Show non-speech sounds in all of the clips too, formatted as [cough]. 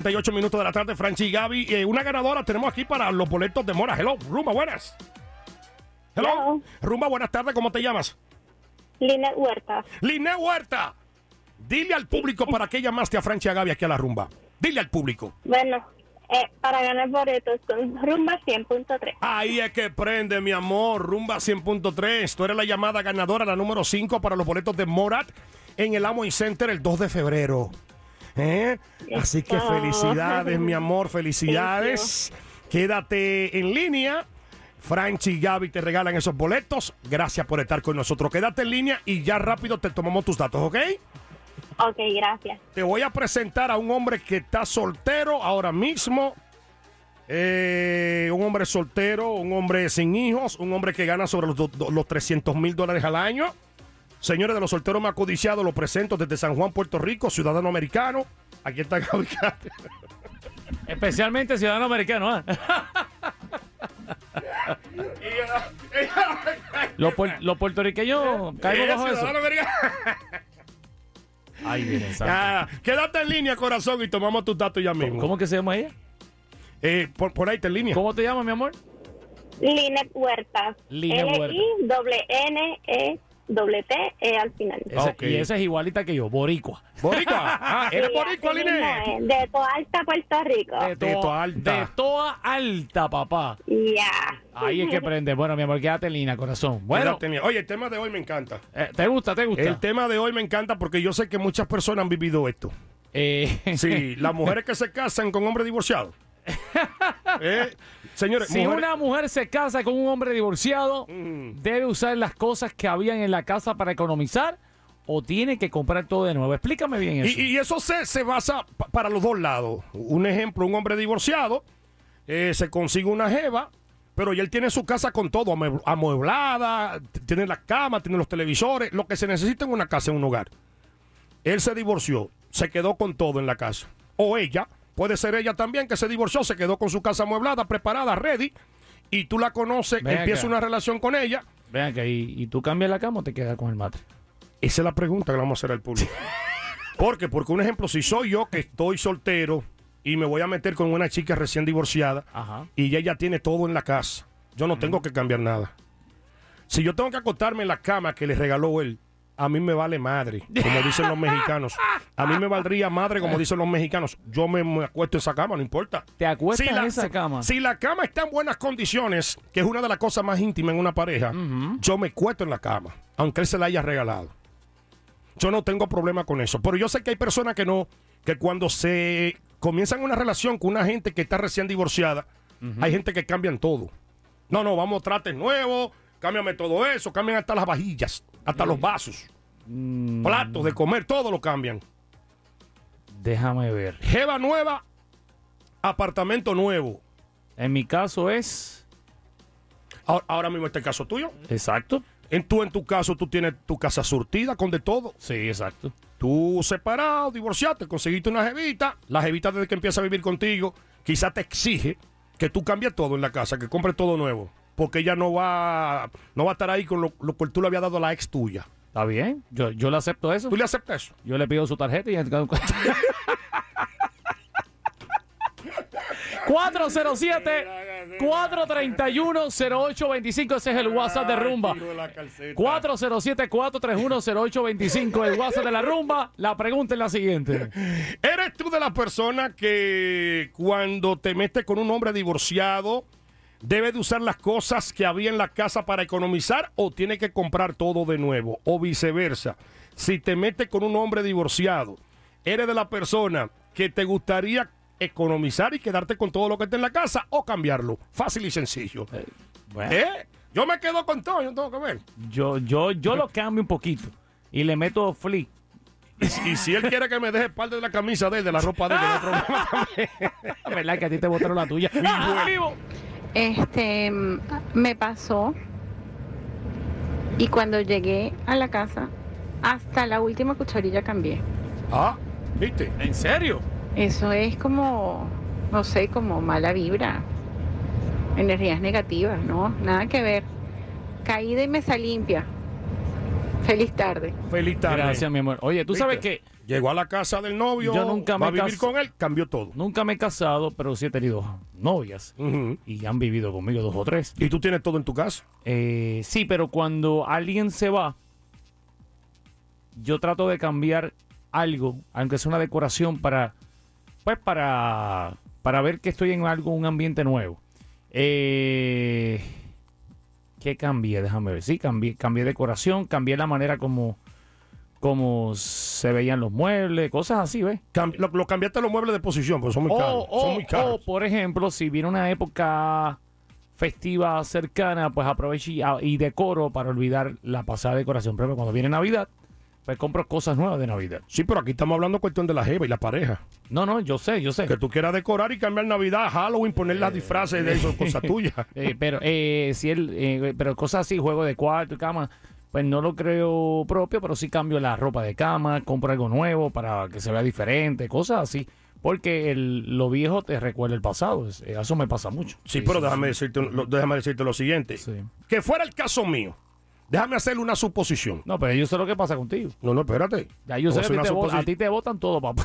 38 minutos de la tarde, Franchi y Gaby. Eh, una ganadora tenemos aquí para los boletos de Mora. Hello, Rumba, buenas. Hello. Hello. Rumba, buenas tardes. ¿Cómo te llamas? Linet Huerta. Liné Huerta. Dile al público para qué llamaste a Franchi y a Gaby aquí a la Rumba. Dile al público. Bueno, eh, para ganar boletos con Rumba 100.3. Ahí es que prende, mi amor. Rumba 100.3. Tú eres la llamada ganadora, la número 5 para los boletos de Morat en el Amway Center el 2 de febrero. ¿Eh? Así que felicidades, mi amor, felicidades. Quédate en línea. Franchi y Gaby te regalan esos boletos. Gracias por estar con nosotros. Quédate en línea y ya rápido te tomamos tus datos, ¿ok? Ok, gracias. Te voy a presentar a un hombre que está soltero ahora mismo. Eh, un hombre soltero, un hombre sin hijos, un hombre que gana sobre los, los 300 mil dólares al año. Señores de los solteros más codiciados, lo presento desde San Juan, Puerto Rico, ciudadano americano. Aquí está Gaby. Especialmente ciudadano americano, ¿eh? Los, puer- los puertorriqueños caemos bajo es eso. ciudadano americano. Ay. Ah, quédate en línea, corazón, y tomamos tus datos ya mismo. ¿Cómo que se llama ella? Eh, por, por ahí está en línea. ¿Cómo te llamas, mi amor? Linet Huerta. Linet Huerta. L-I-N-E-T E al final. Ese- Ok. Y esa es igualita que yo, boricua. Boricua. Ah, ¿eres Sí, boricua, así mismo Liné? es, De Toa Alta, Puerto Rico. De, De toda alta. De toda alta, papá. Ya. Ahí es que prende. Bueno, mi amor, quédate en línea, corazón. Bueno. Oye, el tema de hoy me encanta. eh, ¿te gusta? ¿Te gusta? El tema de hoy me encanta porque yo sé que muchas personas han vivido esto. Eh, Sí, [laughs] las mujeres que se casan con hombres divorciados. [laughs] Eh, Señores, Si mujeres- una mujer se casa con un hombre divorciado, Mm. ¿debe usar las cosas que habían en la casa para economizar o tiene que comprar todo de nuevo? Explícame bien eso. Y, y eso se, se basa pa- para los dos lados. Un ejemplo, un hombre divorciado eh, se consigue una jeva, pero ya él tiene su casa con todo, amue- amueblada, tiene la cama, tiene los televisores, lo que se necesita en una casa, en un hogar. Él se divorció, se quedó con todo en la casa. O ella, puede ser ella también que se divorció, se quedó con su casa amueblada, preparada, ready, y tú la conoces, Ven empieza acá. una relación con ella. Vean que y, y tú cambias la cama o te quedas con el matre. Esa es la pregunta que le vamos a hacer al público. ¿Por qué? Porque un ejemplo, si soy yo que estoy soltero y me voy a meter con una chica recién divorciada Ajá. y ella tiene todo en la casa, yo no tengo que cambiar nada. Si yo tengo que acostarme en la cama que le regaló él, a mí me vale madre, como dicen los mexicanos. A mí me valdría madre, como dicen los mexicanos. Yo me, me acuesto en esa cama, no importa. ¿Te acuestas Si la- en esa cama? Si la cama está en buenas condiciones, que es una de las cosas más íntimas en una pareja, yo me cuesto en la cama, aunque él se la haya regalado. Yo no tengo problema con eso. Pero yo sé que hay personas que no, que cuando se comienzan una relación con una gente que está recién divorciada, hay gente que cambian todo. No, no, vamos trates nuevos, cámbiame todo eso, cambian hasta las vajillas, hasta los vasos, Mm, platos de comer, todo lo cambian. déjame ver. Jeva nueva, apartamento nuevo. En mi caso es... Ahora, ahora mismo este caso tuyo. Exacto. En tú, en tu caso, tú tienes tu casa surtida con de todo. Sí, exacto. Tú separado, divorciaste, conseguiste una jevita. La jevita desde que empieza a vivir contigo, quizá te exige que tú cambies todo en la casa, que compres todo nuevo. Porque ella no va, no va a estar ahí con lo, lo que tú le habías dado a la ex tuya. Está bien. Yo, yo le acepto eso. ¿Tú le aceptas eso? Yo le pido su tarjeta y... 407-431-0825. [laughs] Ese es el WhatsApp de Rumba. 407-431-0825. El WhatsApp de la Rumba. La pregunta es la siguiente. [laughs] ¿Eres tú de las personas que cuando te metes con un hombre divorciado debe de usar las cosas que había en la casa para economizar o tiene que comprar todo de nuevo o viceversa? Si te metes con un hombre divorciado, ¿eres de la persona que te gustaría economizar y quedarte con todo lo que está en la casa o cambiarlo? Fácil y sencillo. Bueno, ¿Eh? Yo me quedo con todo, yo tengo que ver. yo, yo, yo lo cambio un poquito y le meto flip. Y si él quiere que me deje parte de la camisa de él, de la ropa de él, no hay problema también. [laughs] ¿Verdad que a ti te botaron la tuya? Vivo. Este, me pasó y cuando llegué a la casa, hasta la última cucharilla cambié. Ah, ¿viste? ¿En serio? Eso es como, no sé, como mala vibra, energías negativas, ¿no? Nada que ver. Caída y mesa limpia. Feliz tarde. Feliz tarde. Gracias, mi amor. Oye, tú sabes que Llegó a la casa del novio, Yo nunca va a me vivir con él, cambió todo. nunca me he casado, pero sí he tenido novias y han vivido conmigo dos o tres. ¿Y tú tienes todo en tu casa? Eh, sí, pero cuando alguien se va, yo trato de cambiar algo, aunque sea una decoración para, pues para, para ver que estoy en algo, un ambiente nuevo. Eh, ¿Qué cambié? Déjame ver. Sí, cambié, cambié decoración, cambié la manera como, como se veían los muebles, cosas así, ¿ves? Cam- lo, lo cambiaste los muebles de posición, pues son muy caros. O, son o- muy caros. o, por ejemplo, si viene una época festiva cercana, pues aprovecho y, y decoro para olvidar la pasada decoración. Ejemplo, cuando viene Navidad, pues compro cosas nuevas de Navidad. Sí, pero aquí estamos hablando cuestión de la jeva y la pareja. No, no, yo sé, yo sé. Que tú quieras decorar y cambiar Navidad, Halloween, poner las disfraces de eso, cosas [laughs] tuyas. Eh, pero eh, si él, eh, pero cosas así, juego de cuarto y cama, pues no lo creo propio, pero sí cambio la ropa de cama, compro algo nuevo para que se vea diferente, cosas así. Porque el, lo viejo te recuerda el pasado. es- eh, Eso me pasa mucho. Sí, pero déjame decirte, lo, déjame decirte lo siguiente. Que fuera el caso mío, déjame hacerle una suposición. No, pero yo sé lo que pasa contigo. No, no, espérate. Ya yo sé que a ti, te a ti votan todo, papá.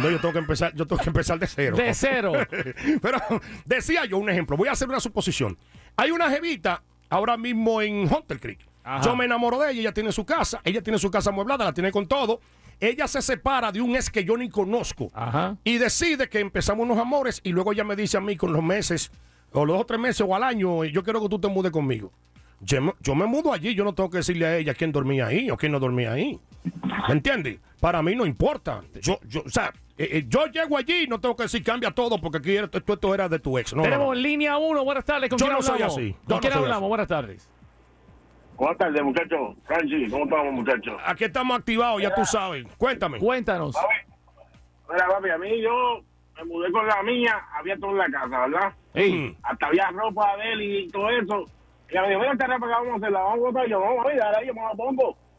No, yo tengo que empezar, yo tengo que empezar de cero. De cero. [laughs] Pero decía yo un ejemplo, voy a hacer una suposición. Hay una jevita ahora mismo en Hunter Creek. Ajá. Yo me enamoro de ella, ella tiene su casa, ella tiene su casa amueblada, la tiene con todo. Ella se separa de un ex que yo ni conozco Ajá. y decide que empezamos unos amores y luego ella me dice a mí con los meses, o los dos o tres meses o al año, yo quiero que tú te mudes conmigo. Yo me, yo me mudo allí, yo no tengo que decirle a ella quién dormía ahí o quién no dormía ahí. ¿Me entiendes? Para mí no importa. Yo, yo, o sea, eh, eh, yo llego allí y no tengo que decir cambia todo porque aquí esto, esto- esto era de tu ex. No, Tenemos no. línea uno. Buenas tardes. ¿Con Yo quién no soy hablamos? así. Yo ¿Con no quién soy hablamos? así. Buenas tardes. Buenas tardes, muchachos. Franchi, ¿cómo estamos, muchachos? Aquí estamos activados, ya tú sabes. Cuéntame. Cuéntanos. Mira, papi, a mí yo me mudé con la mía, había todo en la casa, ¿verdad? Ey, Hasta había ropa de él y todo eso. Y me dijo, mira, vamos a hacer, la vamos a botar. Y yo, no, mira, ahora yo me la pongo. [laughs]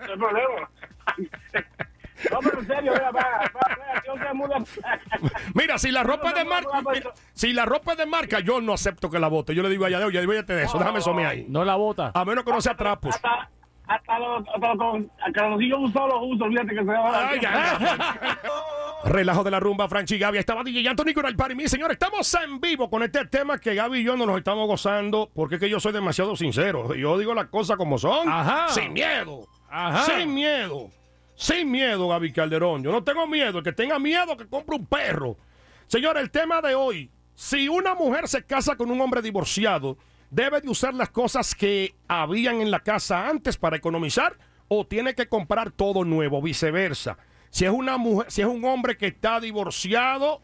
No hay problema. No, pero en serio, mira, para, para, para, yo se muda. Mira, si la ropa es de marca, mira, si la ropa es de marca, yo no acepto que la bote. Yo le digo a ella, oye, olvídate de eso, déjame eso ahí. no la bota. A menos que no sea trapos. Hasta, hasta los, hasta los, hasta los yo uso los uso, olvídate que se va a ya, ya. [laughs] Relajo de la rumba, Franchi Gaby. Estaba DJ Anthony con el Party Me. Señores, estamos en vivo con este tema que Gaby y yo no nos estamos gozando porque es que yo soy demasiado sincero. Yo digo las cosas como son. Ajá. Sin miedo. Ajá. Sin miedo. Sin miedo, Gaby Calderón. Yo no tengo miedo. El que tenga miedo, que compre un perro. Señores, el tema de hoy. Si una mujer se casa con un hombre divorciado, ¿debe de usar las cosas que habían en la casa antes para economizar o tiene que comprar todo nuevo? Viceversa. Si es una mujer, si es un hombre que está divorciado,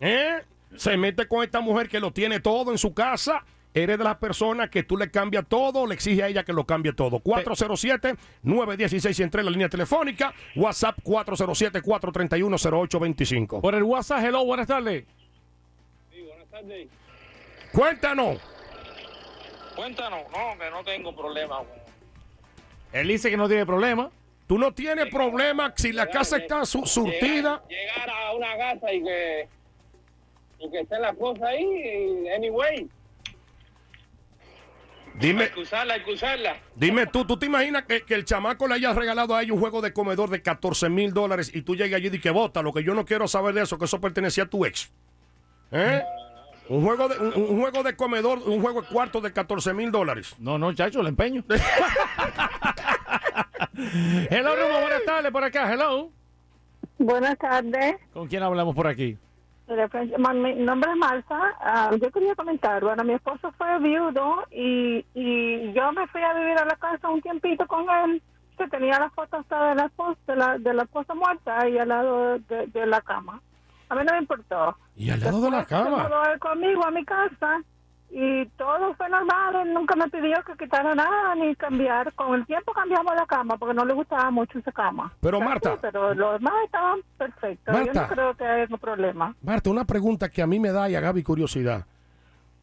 ¿eh? se mete con esta mujer que lo tiene todo en su casa. Eres de las personas que tú le cambias todo, le exige a ella que lo cambie todo. 407-916 entre la línea telefónica. WhatsApp 407-431-0825. Por el WhatsApp, hello, buenas tardes. Cuéntanos. Cuéntanos, no, que no tengo problema. Él dice que no tiene problema. Tú no tienes problema si la casa está su- surtida. Llegar, llegar a una casa y que, y que estén las cosas ahí, anyway. Dime, Hay que usarla, hay que usarla. dime tú, ¿tú te imaginas que, que el chamaco le haya regalado a ella un juego de comedor de 14 mil dólares y tú llegas allí y dices que bota, lo que yo no quiero saber de eso, que eso pertenecía a tu ex? ¿Eh? Un juego de, un, un juego de comedor, un juego de cuarto de 14 mil dólares. No, no, chacho, le empeño. [laughs] hello, Rumo, buenas tardes por acá, hello. Buenas tardes. ¿Con quién hablamos por aquí? Ma- Mi nombre es Marta. Ah, yo quería comentar, bueno, mi esposo fue viudo y, y yo me fui a vivir a la casa un tiempito con él, que tenía la foto hasta de la esposa, de la, de la esposa muerta ahí al lado de, de la cama. A mí no me importó. Y al lado de la Después se cama. mudó él conmigo a mi casa y todo fue normal. Él nunca me pidió que quitara nada ni cambiar. Con el tiempo cambiamos la cama porque no le gustaba mucho esa cama. Pero, Marta. sí, pero los demás estaban perfectos. Yo Marta. no creo que haya algún problema. Marta, una pregunta que a mí me da y a Gaby curiosidad.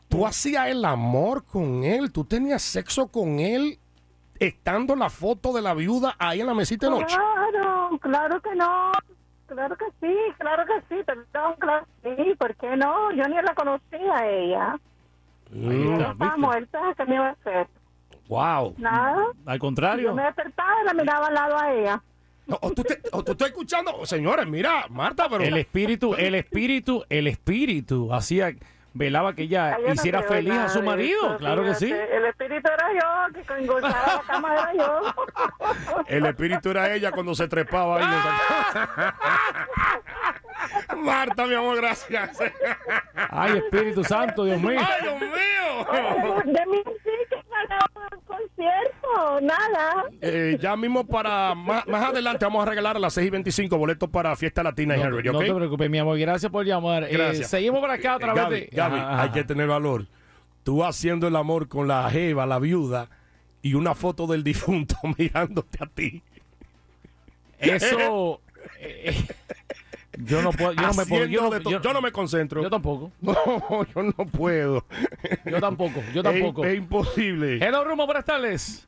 ¿Tú hacías el amor con él? ¿Tú tenías sexo con él estando la foto de la viuda ahí en la mesita de noche? Claro, claro que no. Claro que sí, claro que sí, perdón, claro que sí, ¿por qué no? Yo ni la conocía a ella. Mm, Ella estaba muerta, ¿qué me iba a hacer? Wow. Nada. Al Yo contrario. me despertaba y la miraba al lado a ella. O, o tú, te- o tú estás escuchando, señores, mira, Marta, pero... El espíritu, el espíritu, el espíritu hacía, velaba que ella Ay, yo no hiciera creo feliz a su marido. eso, claro que sí. fíjate. El espíritu era yo, que con gozaba la cama era yo. [laughs] El espíritu era ella cuando se trepaba ahí. [laughs] Marta, mi amor, gracias. Ay, Espíritu Santo, Dios mío. ¡Ay, Dios mío! De mí sí que un concierto, nada. Eh, ya mismo para más, más adelante vamos a regalar a las 6 y 25 boletos para Fiesta Latina y No, Henry, no ¿ok? te preocupes, mi amor. Gracias por llamar. Eh, Gracias. seguimos por acá a través Gaby, de. Gaby, Ajá, ajá. hay que tener valor. Tú haciendo el amor con la jeva, la viuda, y una foto del difunto [laughs] mirándote a ti. Eso. eh, eh, yo no puedo. Yo no me puedo. Yo no, de todo. yo- Yo no me concentro. yo tampoco. [laughs] No, yo no puedo. Yo tampoco. Yo Es- tampoco. Es, imposible. Hello, Rumo, buenas tardes.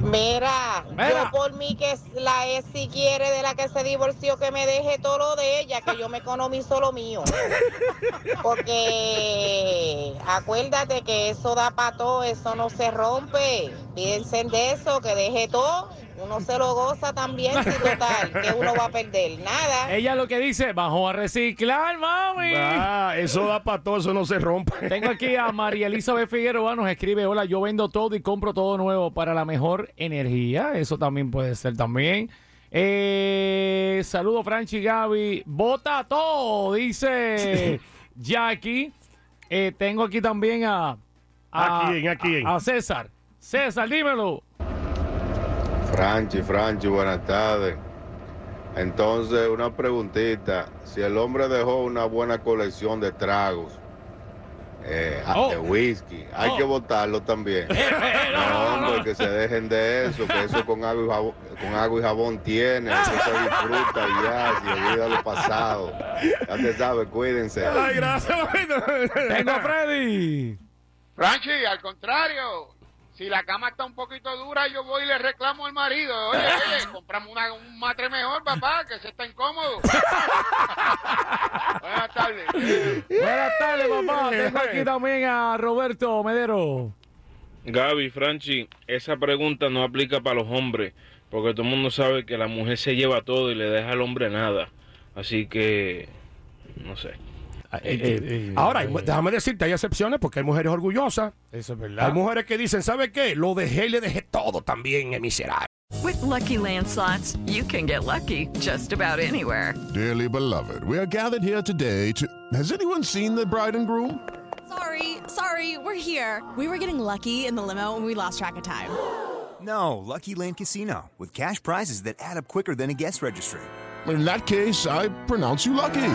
Mira, Mira. yo por mí que la es si quiere de la que se divorció que me deje todo lo de ella, que yo me economizo lo mío. [laughs] Porque acuérdate que eso da para todo, eso no se rompe. Piensen de eso, que deje todo, uno se lo goza también, si total, que uno va a perder. Nada. Ella lo que dice, bajó a reciclar, mami. Ah, eso da para todo, eso no se rompe. Tengo aquí a María Elizabeth Figueroa, nos escribe, hola, yo vendo todo y compro todo nuevo para la mejor energía. Eso también puede ser también. Eh, saludo Franchi Gaby. Bota todo, dice Jackie. Eh, tengo aquí también a, a, ¿A quién? ¿A quién? a César. César, dímelo. Franchi, Franchi, buenas tardes. Entonces, una preguntita. Si el hombre dejó una buena colección de tragos, eh, Oh. de whisky, hay Oh. que botarlo también. [laughs] Eh, no, hombre, que se dejen de eso, que eso con agua y jabón, con agua y jabón tiene, eso se disfruta y ya, se olvida lo pasado. Ya te sabes, cuídense. Ay, gracias. Tengo a Freddy. Franchi, al contrario. Si la cama está un poquito dura, yo voy y le reclamo al marido. Oye, [laughs] oye, compramos una- un matre mejor, papá, que se está incómodo. [laughs] Buenas tardes. Buenas tardes, papá. [laughs] Tengo aquí también a Roberto Medero. Gaby, Franchi, esa pregunta no aplica para los hombres, porque todo el mundo sabe que la mujer se lleva todo y le deja al hombre nada. Así que, no sé. Eh, eh, ahora, hay déjame decirte, hay excepciones porque hay mujeres orgullosas. Eso es Hay mujeres que dicen, ¿sabe qué? Lo dejé y le dejé todo también, es miserable. With Lucky Land slots, you can get lucky just about anywhere. Dearly beloved, we are gathered here today to. Has anyone seen the bride and groom? Sorry, sorry, we're here. We were getting lucky in the limo and we lost track of time. [gasps] No, Lucky Land Casino, with cash prizes that add up quicker than a guest registry. In that case, I pronounce you lucky.